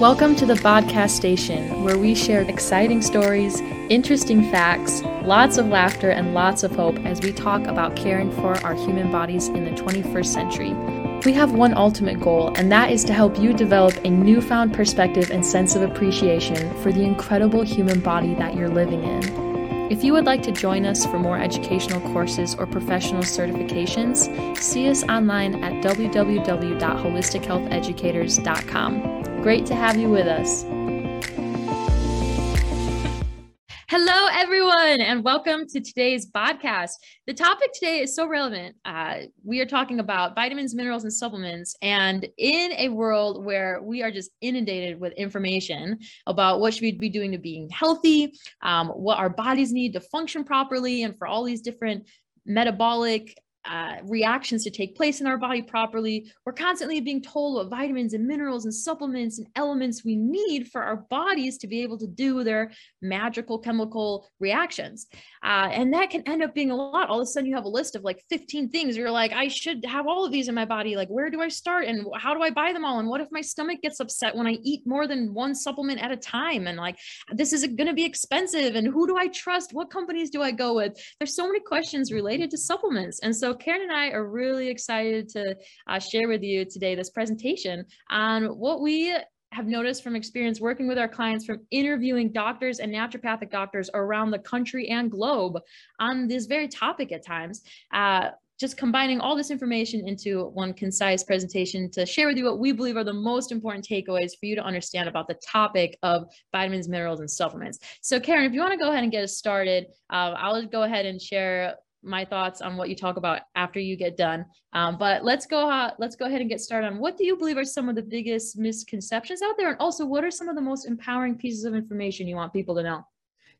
Welcome to the podcast station, where we share exciting stories, interesting facts, lots of laughter, and lots of hope as we talk about caring for our human bodies in the 21st century. We have one ultimate goal, and that is to help you develop a newfound perspective and sense of appreciation for the incredible human body that you're living in. If you would like to join us for more educational courses or professional certifications, see us online at www.holistichealtheducators.com. Great to have you with us. Everyone, and welcome to today's podcast. The topic today is so relevant. Uh, we are talking about vitamins, minerals, and supplements. And in a world where we are just inundated with information about what should we be doing to being healthy, um, what our bodies need to function properly, and for all these different metabolic uh, reactions to take place in our body properly. We're constantly being told what vitamins and minerals and supplements and elements we need for our bodies to be able to do their magical chemical reactions. Uh, and that can end up being a lot. All of a sudden, you have a list of like 15 things. You're like, I should have all of these in my body. Like, where do I start? And how do I buy them all? And what if my stomach gets upset when I eat more than one supplement at a time? And like, this is going to be expensive. And who do I trust? What companies do I go with? There's so many questions related to supplements. And so, Karen and I are really excited to uh, share with you today this presentation on what we have noticed from experience working with our clients from interviewing doctors and naturopathic doctors around the country and globe on this very topic at times. Uh, just combining all this information into one concise presentation to share with you what we believe are the most important takeaways for you to understand about the topic of vitamins, minerals, and supplements. So Karen, if you want to go ahead and get us started, uh, I'll go ahead and share my thoughts on what you talk about after you get done. Um, but let's go uh, let's go ahead and get started on what do you believe are some of the biggest misconceptions out there, and also what are some of the most empowering pieces of information you want people to know.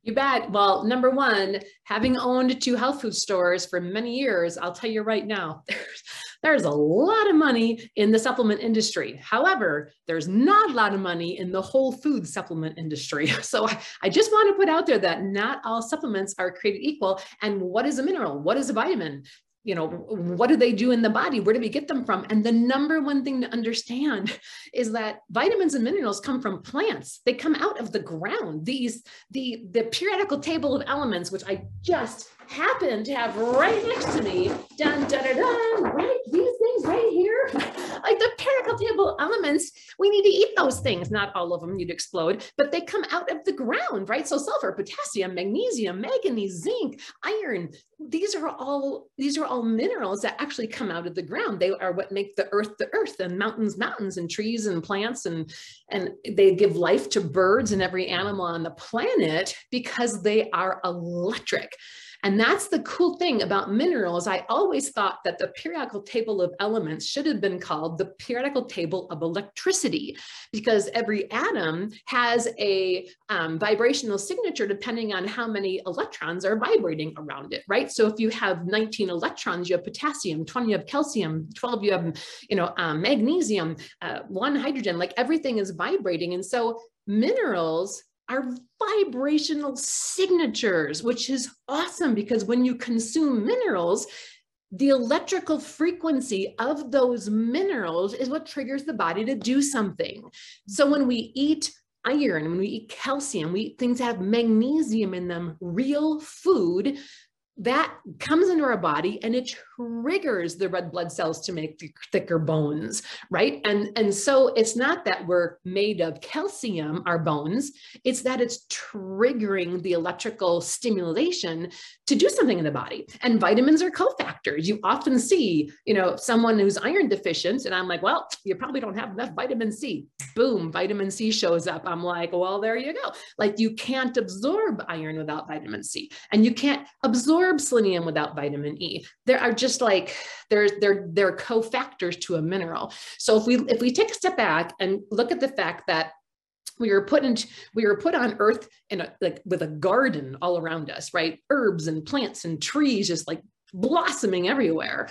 You bet. Well, number one, having owned two health food stores for many years, I'll tell you right now, there's a lot of money in the supplement industry. However, there's not a lot of money in the whole food supplement industry. So I, I just want to put out there that not all supplements are created equal. And what is a mineral? What is a vitamin? You know what do they do in the body? Where do we get them from? And the number one thing to understand is that vitamins and minerals come from plants. They come out of the ground. These the the periodical table of elements which i just happen to have right next to me dun dun dun, dun right these things right here table elements we need to eat those things. Not all of them you'd explode but they come out of the ground right? So sulfur potassium magnesium manganese zinc iron these are all these are all minerals that actually come out of the ground. They are what make the earth the earth and mountains mountains and trees and plants and and they give life to birds and every animal on the planet because they are electric and that's the cool thing about minerals. I always thought that the periodical table of elements should have been called the periodical table of electricity because every atom has a um, vibrational signature depending on how many electrons are vibrating around it, right? So if you have 19 electrons, you have potassium, 20 you have calcium, 12 you have, you know, um, magnesium, uh, one hydrogen, like everything is vibrating. And so minerals are vibrational signatures, which is awesome because when you consume minerals, the electrical frequency of those minerals is what triggers the body to do something. So when we eat iron, when we eat calcium, we eat things that have magnesium in them, real food, that comes into our body and it triggers the red blood cells to make thicker bones right? And and so it's not that we're made of calcium our bones. It's that it's triggering the electrical stimulation to do something in the body. And vitamins are cofactors. You often see you know someone who's iron deficient and i'm like well you probably don't have enough vitamin c. Boom vitamin c shows up. I'm like well there you go. Like you can't absorb iron without vitamin c and you can't absorb absorb selenium without vitamin E. There are just like they're they're they're cofactors to a mineral. So if we if we take a step back and look at the fact that we were put in we were put on earth in a like with a garden all around us right herbs and plants and trees just like blossoming everywhere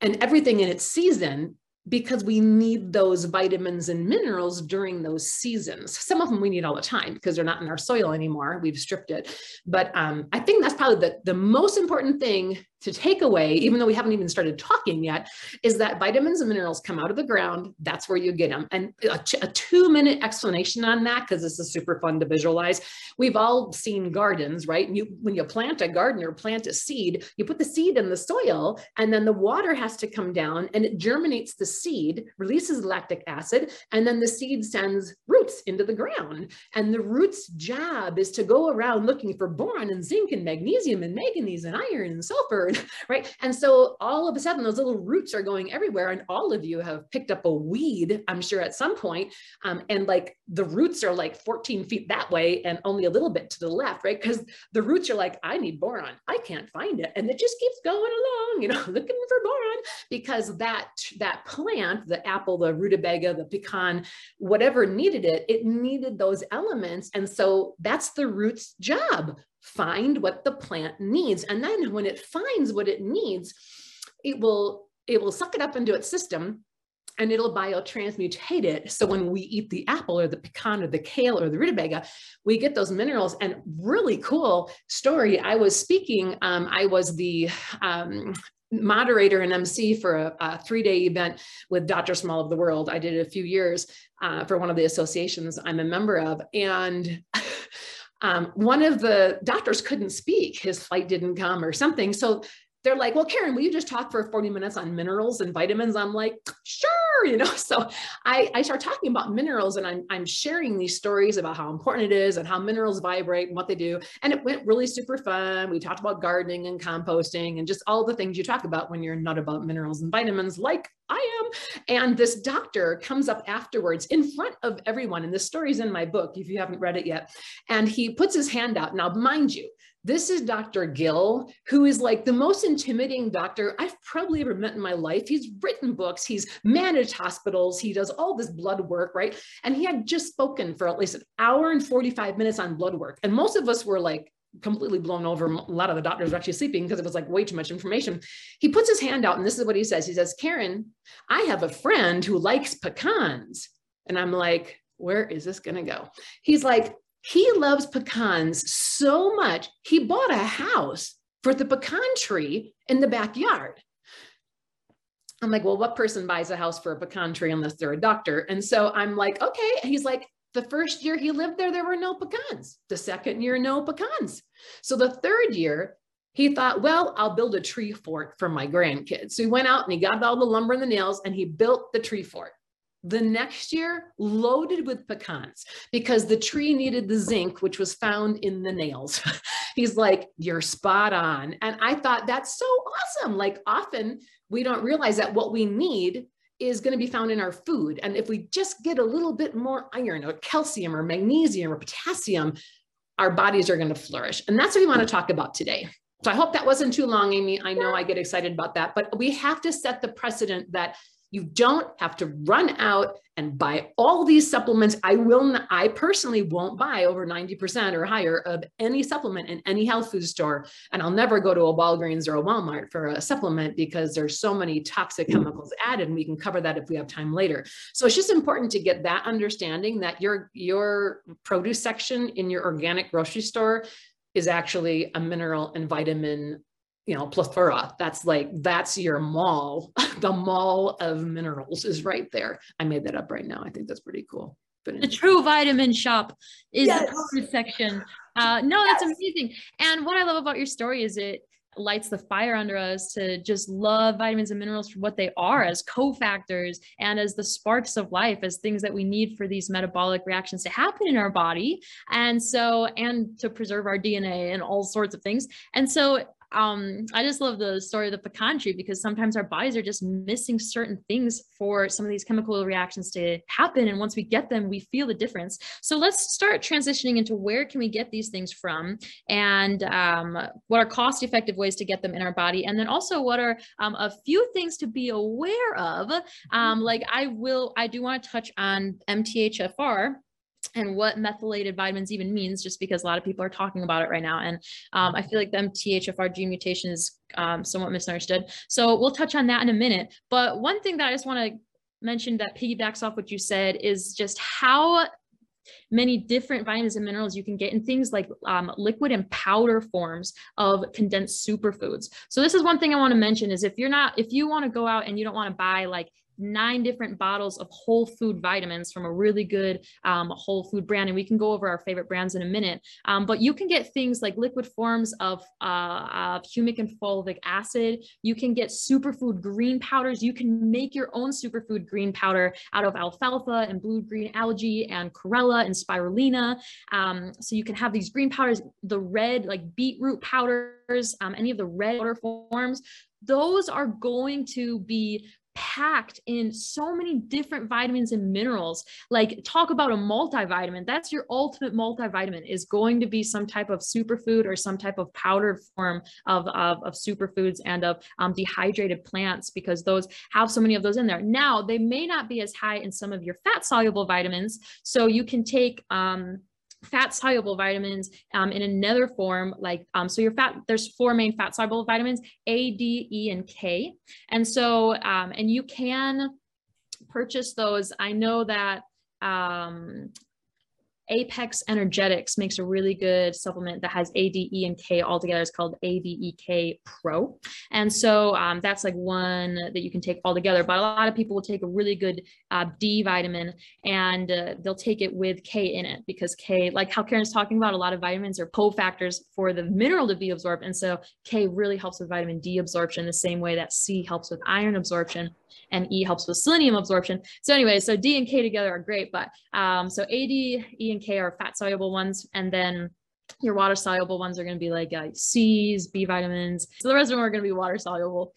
and everything in its season because we need those vitamins and minerals during those seasons. Some of them we need all the time because they're not in our soil anymore. We've stripped it. But um, I think that's probably the, the most important thing to take away, even though we haven't even started talking yet, is that vitamins and minerals come out of the ground. That's where you get them. And a, a two minute explanation on that, because this is super fun to visualize. We've all seen gardens, right? You, when you plant a garden or plant a seed, you put the seed in the soil and then the water has to come down and it germinates the seed, releases lactic acid, and then the seed sends roots into the ground. And the roots job is to go around looking for boron and zinc and magnesium and manganese and iron and sulfur right? And so all of a sudden, those little roots are going everywhere, and all of you have picked up a weed, I'm sure, at some point, um, and like the roots are like 14 feet that way and only a little bit to the left, right? Because the roots are like, I need boron, I can't find it, and it just keeps going along, you know, looking for boron because that that plant, the apple, the rutabaga, the pecan, whatever needed it, it needed those elements, and so that's the root's job find what the plant needs. And then when it finds what it needs, it will, it will suck it up into its system and it'll biotransmutate it. So when we eat the apple or the pecan or the kale or the rutabaga, we get those minerals. And really cool story. I was speaking, um, I was the um, moderator and MC for a, a three-day event with Dr. Small of the World. I did it a few years uh, for one of the associations I'm a member of. And um, one of the doctors couldn't speak, his flight didn't come or something. So they're like, well, Karen, will you just talk for 40 minutes on minerals and vitamins? I'm like, sure, you know. So I, I start talking about minerals and I'm, I'm sharing these stories about how important it is and how minerals vibrate and what they do. And it went really super fun. We talked about gardening and composting and just all the things you talk about when you're not about minerals and vitamins, like I am. And this doctor comes up afterwards in front of everyone. And this story's in my book if you haven't read it yet. And he puts his hand out. Now, mind you, this is Dr. Gill, who is like the most intimidating doctor I've probably ever met in my life. He's written books, he's managed hospitals, he does all this blood work, right? And he had just spoken for at least an hour and 45 minutes on blood work. And most of us were like, completely blown over. A lot of the doctors were actually sleeping because it was like way too much information. He puts his hand out, and this is what he says. He says, Karen, I have a friend who likes pecans. And I'm like, where is this going to go? He's like, he loves pecans so much, he bought a house for the pecan tree in the backyard. I'm like, well, what person buys a house for a pecan tree unless they're a doctor? And so I'm like, okay. He's like, the first year he lived there, there were no pecans. The second year, no pecans. So the third year, he thought, well, I'll build a tree fort for my grandkids. So he went out and he got all the lumber and the nails and he built the tree fort the next year loaded with pecans because the tree needed the zinc, which was found in the nails. He's like, You're spot on. And I thought that's so awesome. Like, often we don't realize that what we need is going to be found in our food. And if we just get a little bit more iron or calcium or magnesium or potassium, our bodies are going to flourish. And that's what we want to talk about today. So I hope that wasn't too long, Amy. I know I get excited about that, but we have to set the precedent that you don't have to run out and buy all these supplements. I will not, I personally won't buy over 90% or higher of any supplement in any health food store. And I'll never go to a Walgreens or a Walmart for a supplement because there's so many toxic mm. chemicals added and we can cover that if we have time later. So it's just important to get that understanding that your, your produce section in your organic grocery store is actually a mineral and vitamin you know, plethora. That's like, that's your mall. the mall of minerals is right there. I made that up right now. I think that's pretty cool. But the true vitamin shop is yes. the section. Uh, no, yes. that's amazing. And what I love about your story is it lights the fire under us to just love vitamins and minerals for what they are as cofactors and as the sparks of life, as things that we need for these metabolic reactions to happen in our body. And so, and to preserve our DNA and all sorts of things. And so um, I just love the story of the pecan tree because sometimes our bodies are just missing certain things for some of these chemical reactions to happen. And once we get them, we feel the difference. So let's start transitioning into where can we get these things from and um, what are cost effective ways to get them in our body. And then also what are um, a few things to be aware of. Um, like I will, I do want to touch on MTHFR and what methylated vitamins even means, just because a lot of people are talking about it right now. And um, I feel like the MTHFR gene mutation is um, somewhat misunderstood. So we'll touch on that in a minute. But one thing that I just want to mention that piggybacks off what you said is just how many different vitamins and minerals you can get in things like um, liquid and powder forms of condensed superfoods. So this is one thing I want to mention is if you're not, if you want to go out and you don't want to buy like nine different bottles of whole food vitamins from a really good um, whole food brand. And we can go over our favorite brands in a minute. Um, but you can get things like liquid forms of, uh, of humic and fulvic acid. You can get superfood green powders. You can make your own superfood green powder out of alfalfa and blue green algae and chlorella and spirulina. Um, so you can have these green powders, the red like beetroot powders, um, any of the red powder forms those are going to be packed in so many different vitamins and minerals. Like talk about a multivitamin. That's your ultimate multivitamin is going to be some type of superfood or some type of powdered form of, of, of superfoods and of um, dehydrated plants because those have so many of those in there. Now, they may not be as high in some of your fat soluble vitamins. So you can take, um, fat soluble vitamins um, in another form like um, so your fat there's four main fat soluble vitamins a d e and k. And so um, and you can purchase those. I know that um, Apex Energetics makes a really good supplement that has A, D, E, and K all together. It's called ADEK Pro. And so um, that's like one that you can take all together. But a lot of people will take a really good uh, D vitamin and uh, they'll take it with K in it because K, like how Karen's talking about, a lot of vitamins are cofactors for the mineral to be absorbed. And so K really helps with vitamin D absorption the same way that C helps with iron absorption and E helps with selenium absorption. So anyway, so D and K together are great, but um, so AD, E and K are fat soluble ones, and then your water soluble ones are going to be like uh, C's, B vitamins. So the rest of them are going to be water soluble.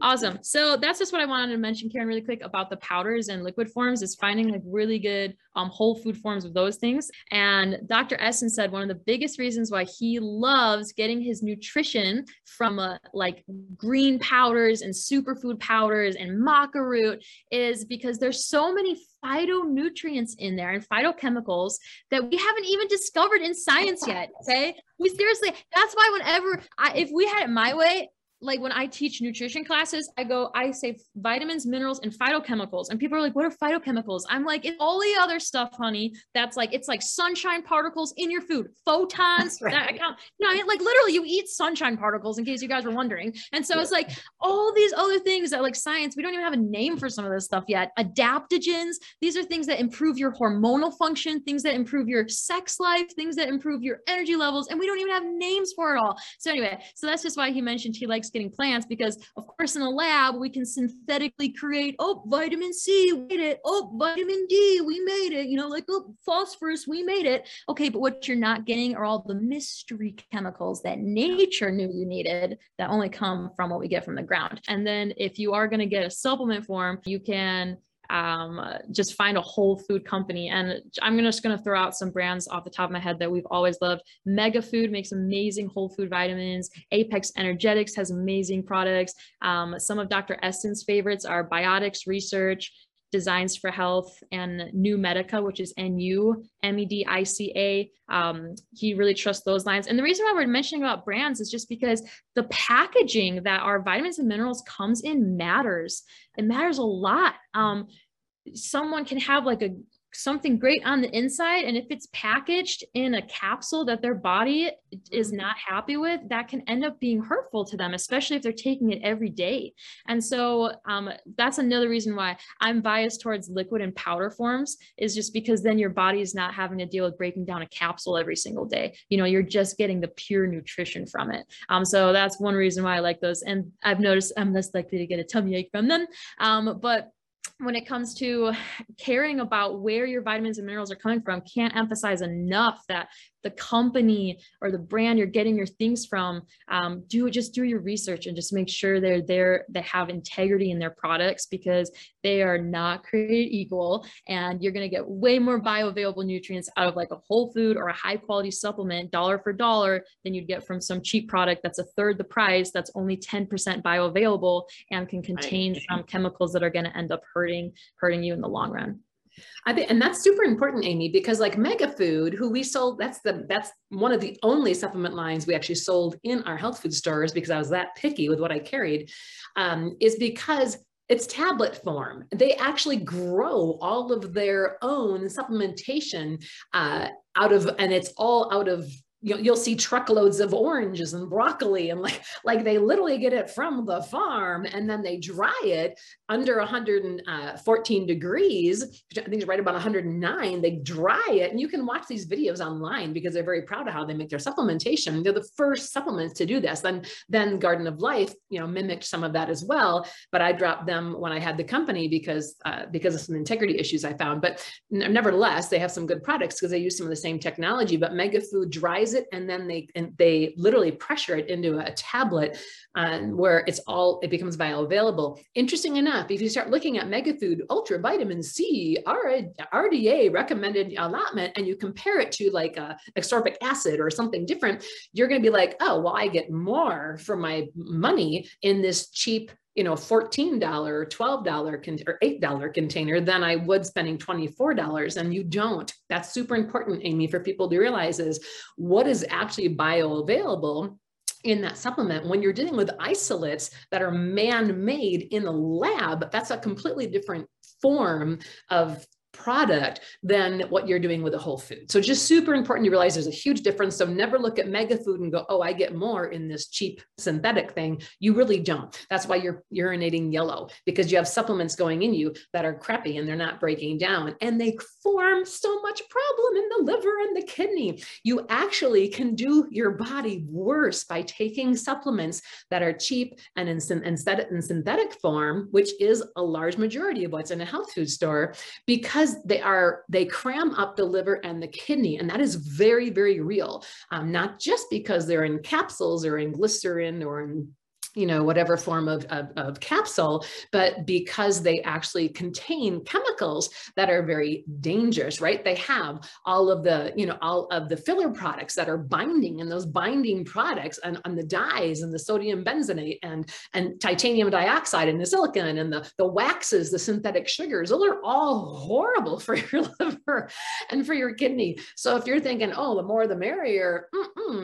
Awesome. So that's just what I wanted to mention, Karen, really quick about the powders and liquid forms is finding like really good um, whole food forms of those things. And Dr. Essen said one of the biggest reasons why he loves getting his nutrition from uh, like green powders and superfood powders and maca root is because there's so many phytonutrients in there and phytochemicals that we haven't even discovered in science yet. Okay. We seriously, that's why whenever I, if we had it my way, like when I teach nutrition classes, I go, I say vitamins, minerals, and phytochemicals. And people are like, what are phytochemicals? I'm like, it's all the other stuff, honey. That's like, it's like sunshine particles in your food, photons. right. that account. Know, I mean, like literally you eat sunshine particles in case you guys were wondering. And so yeah. it's like all these other things that like science, we don't even have a name for some of this stuff yet. Adaptogens, these are things that improve your hormonal function, things that improve your sex life, things that improve your energy levels. And we don't even have names for it all. So anyway, so that's just why he mentioned he likes getting plants because of course in a lab we can synthetically create oh vitamin c we made it. Oh vitamin d we made it. You know like oh phosphorus we made it. Okay but what you're not getting are all the mystery chemicals that nature knew you needed that only come from what we get from the ground. And then if you are going to get a supplement form you can um, just find a whole food company. And I'm just going to throw out some brands off the top of my head that we've always loved. Mega Food makes amazing whole food vitamins. Apex Energetics has amazing products. Um, some of Dr. Essen's favorites are Biotics Research, Designs for Health, and NuMedica, which is NU M E D I C A. Um, he really trusts those lines. And the reason why we're mentioning about brands is just because the packaging that our vitamins and minerals comes in matters. It matters a lot. Um, someone can have like a something great on the inside and if it's packaged in a capsule that their body is mm-hmm. not happy with that can end up being hurtful to them especially if they're taking it every day. And so um, that's another reason why i'm biased towards liquid and powder forms is just because then your body is not having to deal with breaking down a capsule every single day. You know you're just getting the pure nutrition from it. Um, so that's one reason why i like those and i've noticed i'm less likely to get a tummy ache from them. Um, but when it comes to caring about where your vitamins and minerals are coming from, can't emphasize enough that the company or the brand you're getting your things from, um, do just do your research and just make sure they're there, they have integrity in their products because they are not created equal. And you're going to get way more bioavailable nutrients out of like a whole food or a high quality supplement, dollar for dollar, than you'd get from some cheap product that's a third the price, that's only 10% bioavailable and can contain some chemicals that are going to end up hurting, hurting you in the long run. I think, and that's super important, Amy, because like Mega Food, who we sold, that's the that's one of the only supplement lines we actually sold in our health food stores because I was that picky with what I carried, um, is because it's tablet form. They actually grow all of their own supplementation uh, out of, and it's all out of you'll, you'll see truckloads of oranges and broccoli and like like they literally get it from the farm and then they dry it under 114 uh, degrees i think it's right about 109 they dry it and you can watch these videos online because they're very proud of how they make their supplementation. They're the first supplements to do this. Then then garden of life you know mimicked some of that as well but i dropped them when i had the company because uh, because of some integrity issues i found. But nevertheless they have some good products because they use some of the same technology but mega food dries it and then they and they literally pressure it into a tablet uh, where it's all it becomes bioavailable. Interesting enough, if you start looking at megafood ultra vitamin C RDA recommended allotment and you compare it to like a ascorbic acid or something different, you're going to be like, oh, well, I get more for my money in this cheap you know, $14, or $12 or $8 container than I would spending $24. And you don't. That's super important, Amy, for people to realize is what is actually bioavailable in that supplement when you're dealing with isolates that are man-made in a lab that's a completely different form of product than what you're doing with a whole food. So just super important to realize there's a huge difference. So never look at mega food and go, oh, I get more in this cheap synthetic thing. You really don't. That's why you're urinating yellow because you have supplements going in you that are crappy and they're not breaking down and they form so much problem in the liver and the kidney. You actually can do your body worse by taking supplements that are cheap and in, in synthetic form, which is a large majority of what's in a health food store because because they are they cram up the liver and the kidney and that is very very real. Um, not just because they're in capsules or in glycerin or in you know, whatever form of, of, of, capsule, but because they actually contain chemicals that are very dangerous, right? They have all of the, you know, all of the filler products that are binding and those binding products and, and the dyes and the sodium benzoate and, and titanium dioxide and the silicon and the, the waxes, the synthetic sugars, those are all horrible for your liver and for your kidney. So if you're thinking, oh, the more the merrier,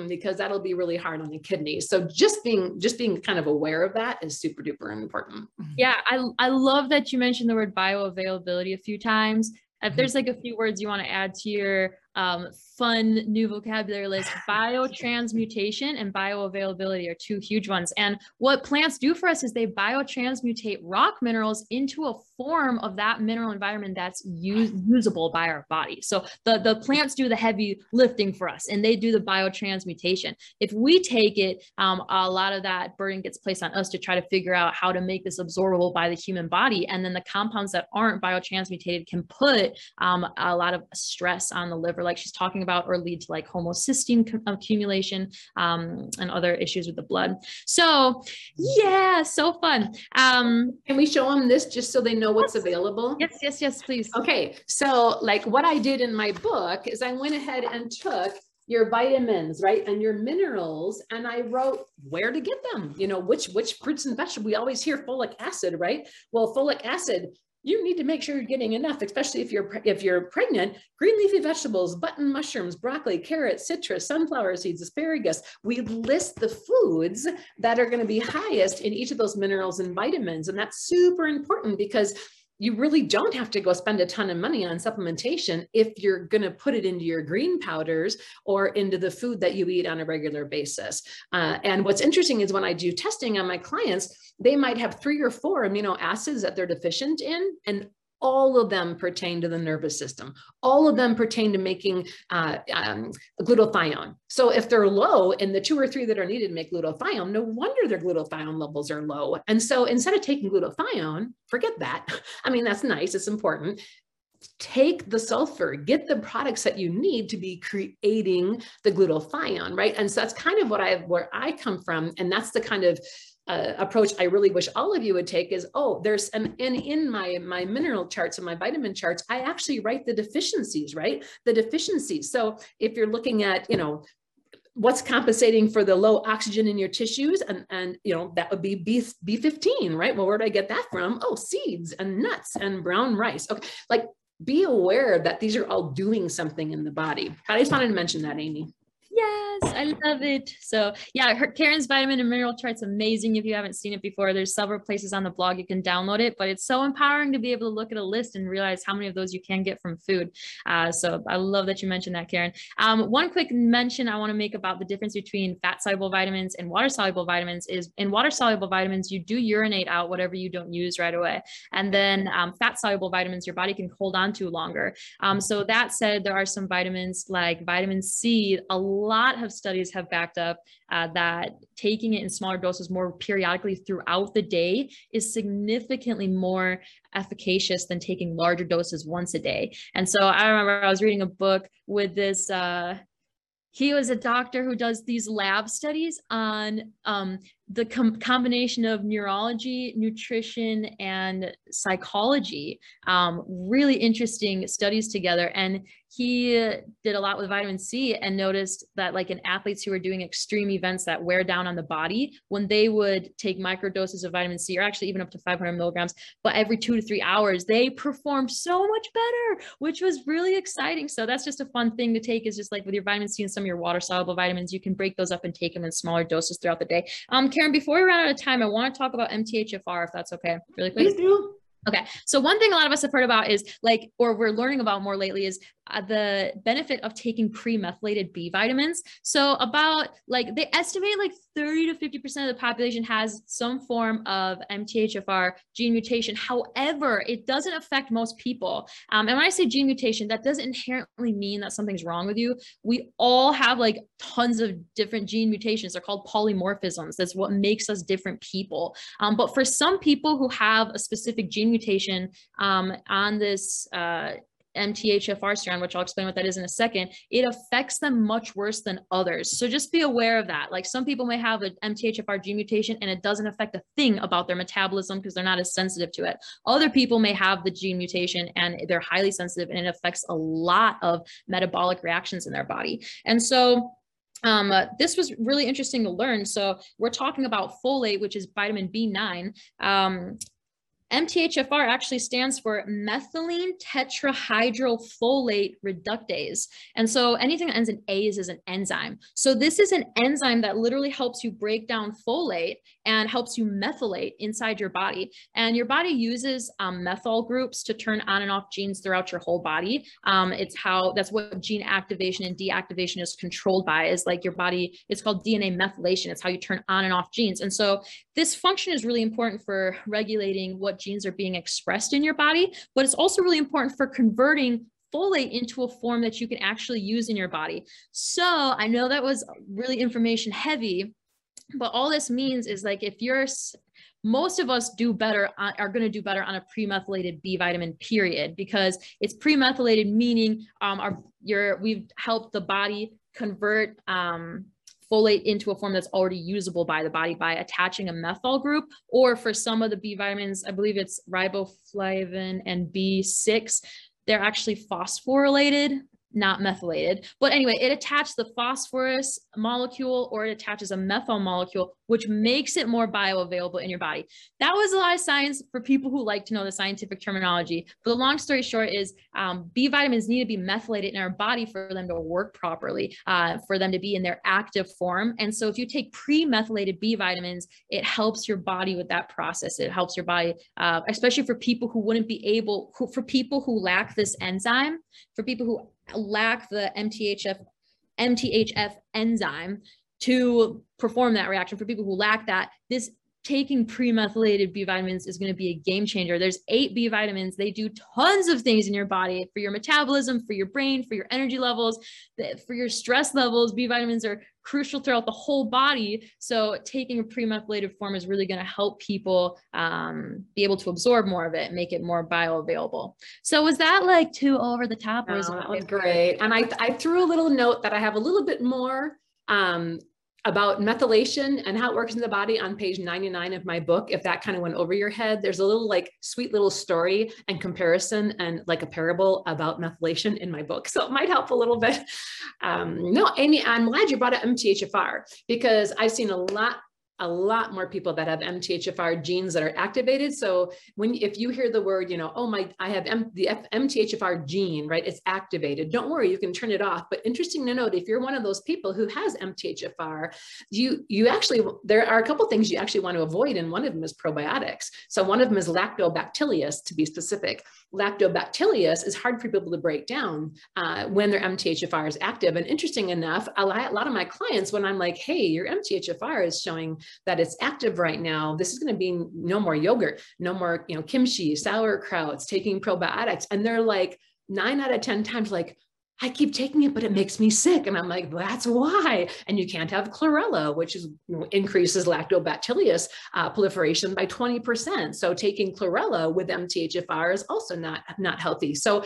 because that'll be really hard on the kidney. So just being, just being kind of of aware of that is super duper important. Yeah, I, I love that you mentioned the word bioavailability a few times. If mm-hmm. there's like a few words you want to add to your um, fun new vocabulary list. Biotransmutation and bioavailability are two huge ones. And what plants do for us is they biotransmutate rock minerals into a form of that mineral environment that's use, usable by our body. So the, the plants do the heavy lifting for us and they do the biotransmutation. If we take it, um, a lot of that burden gets placed on us to try to figure out how to make this absorbable by the human body. And then the compounds that aren't biotransmutated can put um, a lot of stress on the liver, like she's talking about about or lead to like homocysteine accumulation um, and other issues with the blood. So yeah, so fun. Um, Can we show them this just so they know what's yes. available? Yes, yes, yes, please. Okay, so like what I did in my book is I went ahead and took your vitamins, right? And your minerals. And I wrote where to get them, you know, which, which fruits and vegetables, we always hear folic acid, right? Well, folic acid you need to make sure you're getting enough, especially if you're if you're pregnant. Green leafy vegetables, button mushrooms, broccoli, carrots, citrus, sunflower seeds, asparagus. We list the foods that are going to be highest in each of those minerals and vitamins, and that's super important because you really don't have to go spend a ton of money on supplementation if you're going to put it into your green powders or into the food that you eat on a regular basis. Uh, and what's interesting is when I do testing on my clients, they might have three or four amino acids that they're deficient in, and all of them pertain to the nervous system. All of them pertain to making uh, um, glutathione. So if they're low in the two or three that are needed to make glutathione, no wonder their glutathione levels are low. And so instead of taking glutathione, forget that. I mean, that's nice, it's important take the sulfur, get the products that you need to be creating the glutathione, right? And so that's kind of what I where I come from, and that's the kind of uh, approach I really wish all of you would take is, oh, there's, and, and in my, my mineral charts and my vitamin charts, I actually write the deficiencies, right? The deficiencies. So if you're looking at, you know, what's compensating for the low oxygen in your tissues and and you know that would be b b15 right? Well where do i get that from? Oh seeds and nuts and brown rice. Okay like be aware that these are all doing something in the body. I just wanted to mention that amy yes I love it. So yeah, her, Karen's vitamin and mineral chart's amazing. If you haven't seen it before, there's several places on the blog you can download it, but it's so empowering to be able to look at a list and realize how many of those you can get from food. Uh, so I love that you mentioned that, Karen. Um, one quick mention I want to make about the difference between fat soluble vitamins and water soluble vitamins is in water soluble vitamins, you do urinate out whatever you don't use right away. And then um, fat soluble vitamins, your body can hold on to longer. Um, so that said, there are some vitamins like vitamin C, a lot of studies have backed up uh, that taking it in smaller doses more periodically throughout the day is significantly more efficacious than taking larger doses once a day. And so I remember I was reading a book with this uh, he was a doctor who does these lab studies on um, the com- combination of neurology, nutrition, and psychology. Um, really interesting studies together. And he did a lot with vitamin C and noticed that, like in athletes who are doing extreme events that wear down on the body, when they would take micro doses of vitamin C, or actually even up to 500 milligrams, but every two to three hours, they performed so much better, which was really exciting. So that's just a fun thing to take. Is just like with your vitamin C and some of your water soluble vitamins, you can break those up and take them in smaller doses throughout the day. Um, Karen, before we run out of time, I want to talk about MTHFR, if that's okay, really quick. Please do. Okay. So one thing a lot of us have heard about is like, or we're learning about more lately is uh, the benefit of taking pre-methylated B vitamins. So about like they estimate like 30 to 50% of the population has some form of MTHFR gene mutation. However, it doesn't affect most people. Um, and when I say gene mutation, that doesn't inherently mean that something's wrong with you. We all have like tons of different gene mutations. They're called polymorphisms. That's what makes us different people. Um, but for some people who have a specific gene mutation um, on this uh, MTHFR strand, which I'll explain what that is in a second, it affects them much worse than others. So just be aware of that. Like some people may have an MTHFR gene mutation and it doesn't affect a thing about their metabolism because they're not as sensitive to it. Other people may have the gene mutation and they're highly sensitive and it affects a lot of metabolic reactions in their body. And so um, uh, this was really interesting to learn. So we're talking about folate, which is vitamin B9. Um, MTHFR actually stands for methylene tetrahydrofolate reductase. And so anything that ends in ase is an enzyme. So this is an enzyme that literally helps you break down folate and helps you methylate inside your body. And your body uses um, methyl groups to turn on and off genes throughout your whole body. Um, it's how, that's what gene activation and deactivation is controlled by is like your body, it's called DNA methylation. It's how you turn on and off genes. And so this function is really important for regulating what genes are being expressed in your body, but it's also really important for converting folate into a form that you can actually use in your body. So I know that was really information heavy, but all this means is like if you're most of us do better on, are going to do better on a pre-methylated B vitamin period because it's pre-methylated meaning um, our your we've helped the body convert um, folate into a form that's already usable by the body by attaching a methyl group, or for some of the B vitamins, I believe it's riboflavin and B6, they're actually phosphorylated not methylated. But anyway, it attached the phosphorus molecule or it attaches a methyl molecule, which makes it more bioavailable in your body. That was a lot of science for people who like to know the scientific terminology. But the long story short is um, B vitamins need to be methylated in our body for them to work properly, uh, for them to be in their active form. And so if you take pre-methylated B vitamins, it helps your body with that process. It helps your body, uh, especially for people who wouldn't be able, who, for people who lack this enzyme, for people who lack the MTHF, MTHF enzyme to perform that reaction. For people who lack that, this taking pre-methylated B vitamins is going to be a game changer. There's eight B vitamins. They do tons of things in your body for your metabolism, for your brain, for your energy levels, for your stress levels. B vitamins are crucial throughout the whole body. So taking a pre-methylated form is really going to help people um, be able to absorb more of it, make it more bioavailable. So was that like too over the top? No, that was great. And I, I threw a little note that I have a little bit more um, about methylation and how it works in the body on page 99 of my book. If that kind of went over your head, there's a little like sweet little story and comparison and like a parable about methylation in my book. So it might help a little bit. Um, no, Amy, I'm glad you brought up MTHFR because I've seen a lot a lot more people that have MTHFR genes that are activated. So when if you hear the word, you know, oh my, I have M, the F, MTHFR gene, right? It's activated. Don't worry, you can turn it off. But interesting to note, if you're one of those people who has MTHFR, you you actually there are a couple things you actually want to avoid, and one of them is probiotics. So one of them is lactobacillus, to be specific. Lactobacillus is hard for people to break down uh, when their MTHFR is active. And interesting enough, a lot, a lot of my clients, when I'm like, hey, your MTHFR is showing that it's active right now. This is going to be no more yogurt, no more, you know, kimchi, sauerkrauts, taking probiotics. And they're like nine out of 10 times like, I keep taking it, but it makes me sick. And I'm like, that's why. And you can't have chlorella, which is you know, increases lactobacillus uh, proliferation by 20%. So taking chlorella with MTHFR is also not, not healthy. So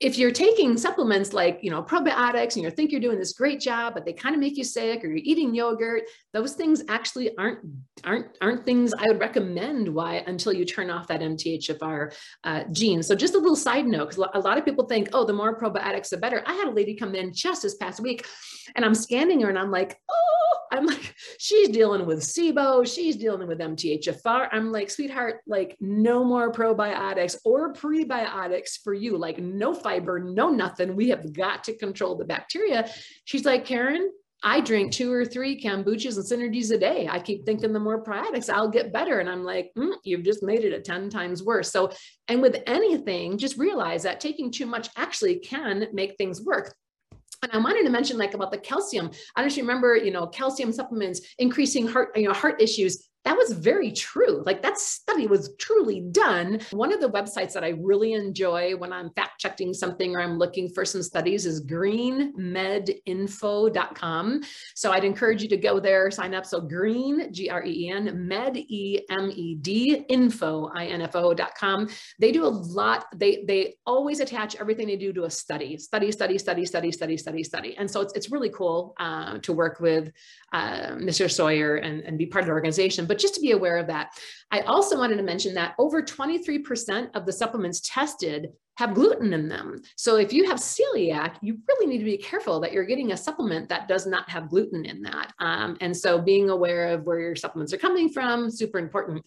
if you're taking supplements like you know probiotics and you think you're doing this great job but they kind of make you sick or you're eating yogurt those things actually aren't aren't aren't things i would recommend why until you turn off that mthfr uh, gene. So just a little side note because a lot of people think oh the more probiotics the better. I had a lady come in just this past week and i'm scanning her and i'm like oh i'm like she's dealing with sibo she's dealing with mthfr i'm like sweetheart like no more probiotics or prebiotics for you like no fiber, no nothing. We have got to control the bacteria. She's like, Karen, I drink two or three kombuchas and synergies a day. I keep thinking the more probiotics, I'll get better. And I'm like, mm, you've just made it a 10 times worse. So, and with anything, just realize that taking too much actually can make things work. And I wanted to mention like about the calcium. I you remember, you know, calcium supplements increasing heart, you know, heart issues that was very true. Like that study was truly done. One of the websites that I really enjoy when I'm fact checking something or I'm looking for some studies is greenmedinfo.com. So I'd encourage you to go there, sign up. So green, G R E E N, med, E M E D, info, I N F O.com. They do a lot. They, they always attach everything they do to a study, study, study, study, study, study, study, study. And so it's, it's really cool uh, to work with uh, Mr. Sayer and, and be part of the organization but just to be aware of that. I also wanted to mention that over 23% of the supplements tested have gluten in them. So if you have celiac, you really need to be careful that you're getting a supplement that does not have gluten in that. Um, and so being aware of where your supplements are coming from, super important.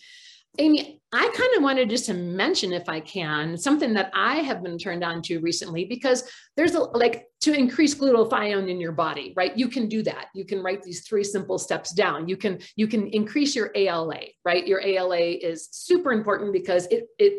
Amy, I kind of wanted just to mention, if I can, something that I have been turned on to recently because there's a like to increase glutathione in your body, right? You can do that. You can write these three simple steps down. You can you can increase your ALA, right? Your ALA is super important because it it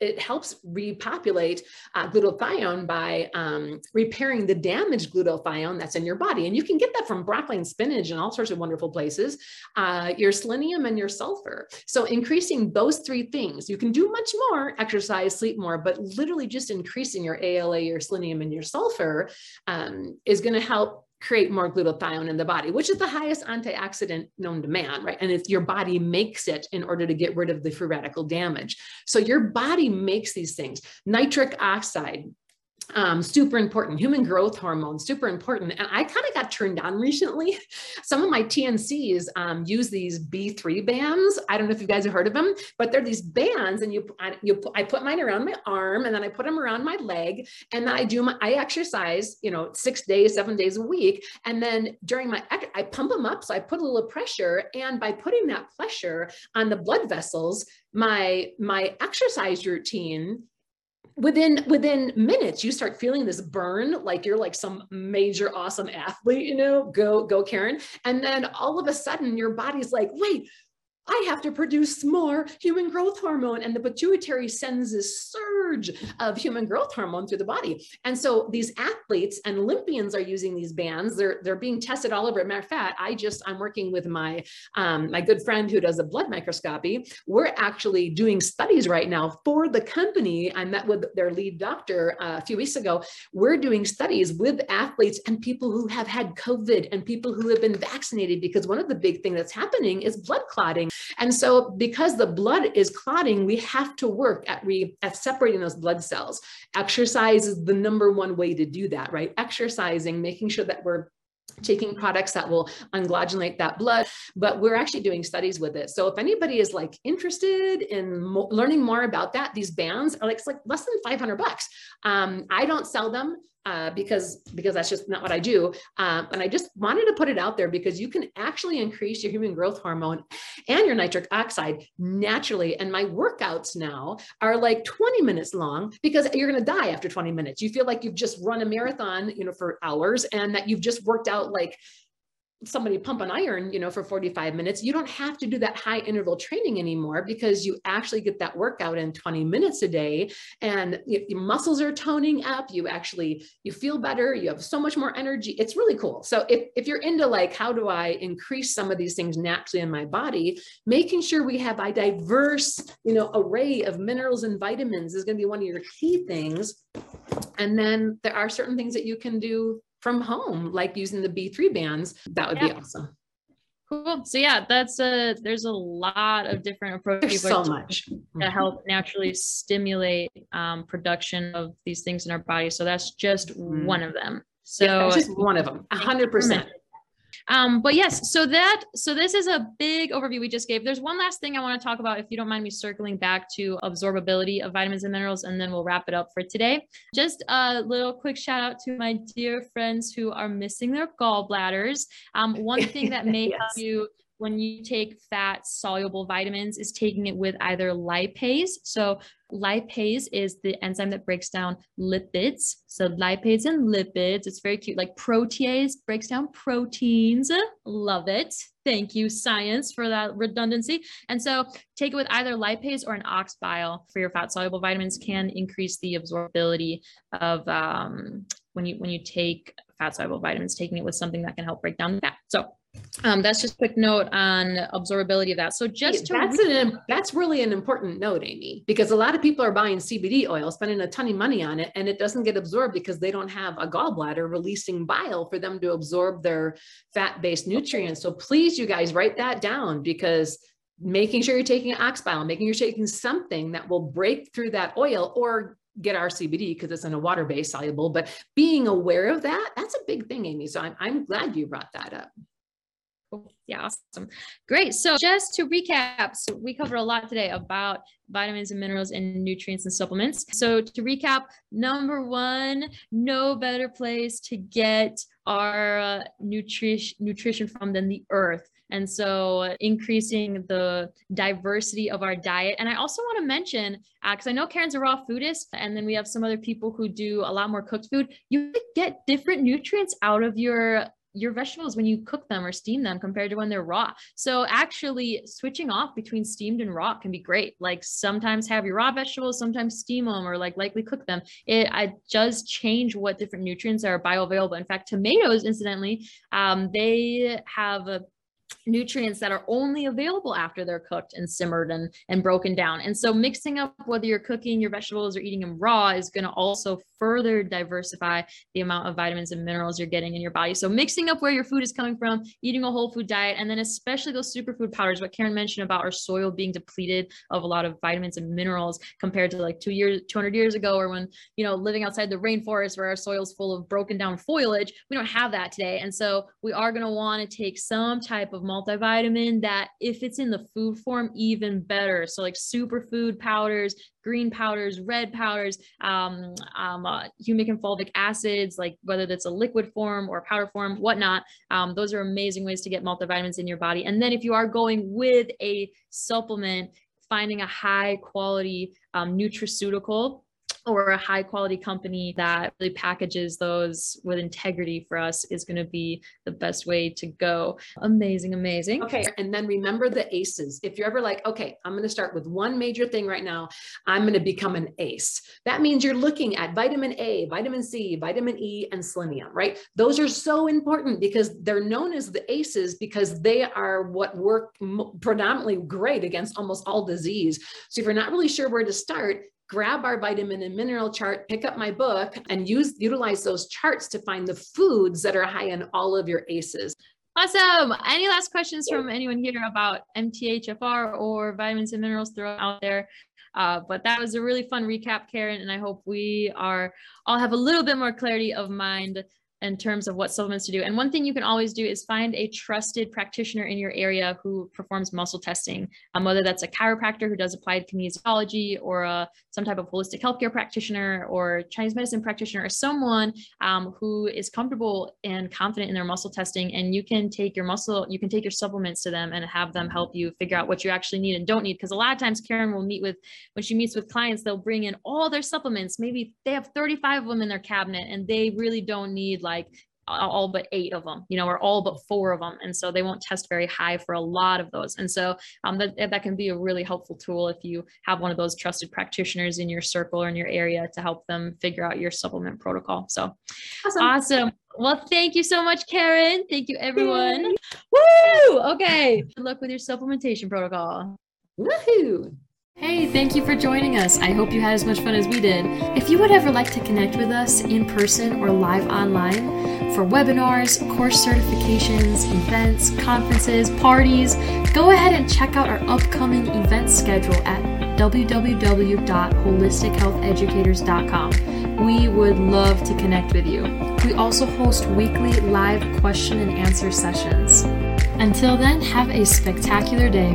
it helps repopulate uh, glutathione by um, repairing the damaged glutathione that's in your body. And you can get that from broccoli and spinach and all sorts of wonderful places, uh, your selenium and your sulfur. So increasing those three things, you can do much more, exercise, sleep more, but literally just increasing your ALA, your selenium and your sulfur um, is gonna help create more glutathione in the body, which is the highest antioxidant known to man, right? And it's your body makes it in order to get rid of the free radical damage. So your body makes these things. Nitric oxide, um, super important. Human growth hormone, super important. And I kind of got turned on recently. Some of my TNCs um, use these B3 bands. I don't know if you guys have heard of them, but they're these bands, and you, I, you, I put mine around my arm, and then I put them around my leg, and then I do my, I exercise, you know, six days, seven days a week, and then during my, I pump them up, so I put a little pressure, and by putting that pressure on the blood vessels, my my exercise routine within within minutes you start feeling this burn like you're like some major awesome athlete you know go go karen. And then all of a sudden your body's like wait I have to produce more human growth hormone. And the pituitary sends this surge of human growth hormone through the body. And so these athletes and Olympians are using these bands. They're, they're being tested all over. Matter of fact, I just, I'm working with my, um, my good friend who does a blood microscopy. We're actually doing studies right now for the company. I met with their lead doctor uh, a few weeks ago. We're doing studies with athletes and people who have had COVID and people who have been vaccinated because one of the big things that's happening is blood clotting. And so because the blood is clotting, we have to work at, re, at separating those blood cells. Exercise is the number one way to do that, right? Exercising, making sure that we're taking products that will ungloginate that blood but we're actually doing studies with it so if anybody is like interested in mo- learning more about that these bands are like it's like less than 500 bucks um, i don't sell them uh, because because that's just not what I do. Um, and I just wanted to put it out there because you can actually increase your human growth hormone and your nitric oxide naturally. And my workouts now are like 20 minutes long because you're going to die after 20 minutes. You feel like you've just run a marathon, you know, for hours and that you've just worked out like somebody pump an iron, you know, for 45 minutes, you don't have to do that high interval training anymore because you actually get that workout in 20 minutes a day and your muscles are toning up. You actually, you feel better. You have so much more energy. It's really cool. So if, if you're into like, how do I increase some of these things naturally in my body, making sure we have a diverse, you know, array of minerals and vitamins is going to be one of your key things. And then there are certain things that you can do from home, like using the B3 bands, that would yeah. be awesome. Cool. So yeah, that's a there's a lot of different approaches so much to mm-hmm. help naturally stimulate um, production of these things in our body. So that's just mm. one of them. So yeah, just one of them, hundred percent. Um, but yes, so that so this is a big overview we just gave. There's one last thing I want to talk about, if you don't mind me circling back to absorbability of vitamins and minerals, and then we'll wrap it up for today. Just a little quick shout out to my dear friends who are missing their gallbladders. Um, one thing that may yes. help you when you take fat soluble vitamins is taking it with either lipase. So lipase is the enzyme that breaks down lipids. So lipase and lipids, it's very cute. Like protease breaks down proteins. Love it. Thank you, science, for that redundancy. And so take it with either lipase or an ox bile for your fat soluble vitamins can increase the absorbability of um, when you when you take fat soluble vitamins, taking it with something that can help break down the fat. So um, that's just a quick note on absorbability of that. So just that's an that's really an important note, Amy, because a lot of people are buying CBD oil, spending a ton of money on it, and it doesn't get absorbed because they don't have a gallbladder releasing bile for them to absorb their fat-based nutrients. So please, you guys, write that down because making sure you're taking ox bile, making sure you're taking something that will break through that oil or get our CBD because it's in a water-based soluble. But being aware of that, that's a big thing, Amy. So I'm, I'm glad you brought that up. Yeah, awesome. Great. So just to recap, so we covered a lot today about vitamins and minerals and nutrients and supplements. So to recap, number one, no better place to get our uh, nutrition nutrition from than the earth. And so increasing the diversity of our diet. And I also want to mention, because uh, I know Karen's a raw foodist, and then we have some other people who do a lot more cooked food, you get different nutrients out of your your vegetables when you cook them or steam them compared to when they're raw. So actually switching off between steamed and raw can be great. Like sometimes have your raw vegetables, sometimes steam them or like likely cook them. It, it does change what different nutrients are bioavailable. In fact, tomatoes, incidentally, um, they have a nutrients that are only available after they're cooked and simmered and, and broken down. And so mixing up whether you're cooking your vegetables or eating them raw is going to also further diversify the amount of vitamins and minerals you're getting in your body. So mixing up where your food is coming from, eating a whole food diet, and then especially those superfood powders, what Karen mentioned about our soil being depleted of a lot of vitamins and minerals compared to like two years, 200 years ago, or when, you know, living outside the rainforest where our soil's full of broken down foliage, we don't have that today. And so we are going to want to take some type of multivitamin that if it's in the food form, even better. So like superfood powders, green powders, red powders, um, um, uh, humic and fulvic acids, like whether that's a liquid form or powder form, whatnot. Um, those are amazing ways to get multivitamins in your body. And then if you are going with a supplement, finding a high quality um, nutraceutical or a high quality company that really packages those with integrity for us is going to be the best way to go. Amazing, amazing. Okay. And then remember the ACEs. If you're ever like, okay, I'm going to start with one major thing right now, I'm going to become an ACE. That means you're looking at vitamin A, vitamin C, vitamin E, and selenium, right? Those are so important because they're known as the ACEs because they are what work predominantly great against almost all disease. So if you're not really sure where to start, grab our vitamin and mineral chart, pick up my book, and use utilize those charts to find the foods that are high in all of your ACEs. Awesome. Any last questions from anyone here about MTHFR or vitamins and minerals thrown out there? Uh, but that was a really fun recap, Karen, and I hope we are all have a little bit more clarity of mind in terms of what supplements to do. And one thing you can always do is find a trusted practitioner in your area who performs muscle testing, um, whether that's a chiropractor who does applied kinesiology or a, some type of holistic healthcare practitioner or Chinese medicine practitioner or someone um, who is comfortable and confident in their muscle testing. And you can take your muscle, you can take your supplements to them and have them help you figure out what you actually need and don't need. Because a lot of times Karen will meet with, when she meets with clients, they'll bring in all their supplements. Maybe they have 35 of them in their cabinet and they really don't need like like all but eight of them, you know, or all but four of them. And so they won't test very high for a lot of those. And so um, that, that can be a really helpful tool if you have one of those trusted practitioners in your circle or in your area to help them figure out your supplement protocol. So awesome. awesome. Well, thank you so much, Karen. Thank you, everyone. Yay. Woo! Okay. Good luck with your supplementation protocol. Woohoo! Hey, thank you for joining us. I hope you had as much fun as we did. If you would ever like to connect with us in person or live online for webinars, course certifications, events, conferences, parties, go ahead and check out our upcoming event schedule at www.holistichealtheducators.com. We would love to connect with you. We also host weekly live question and answer sessions. Until then, have a spectacular day.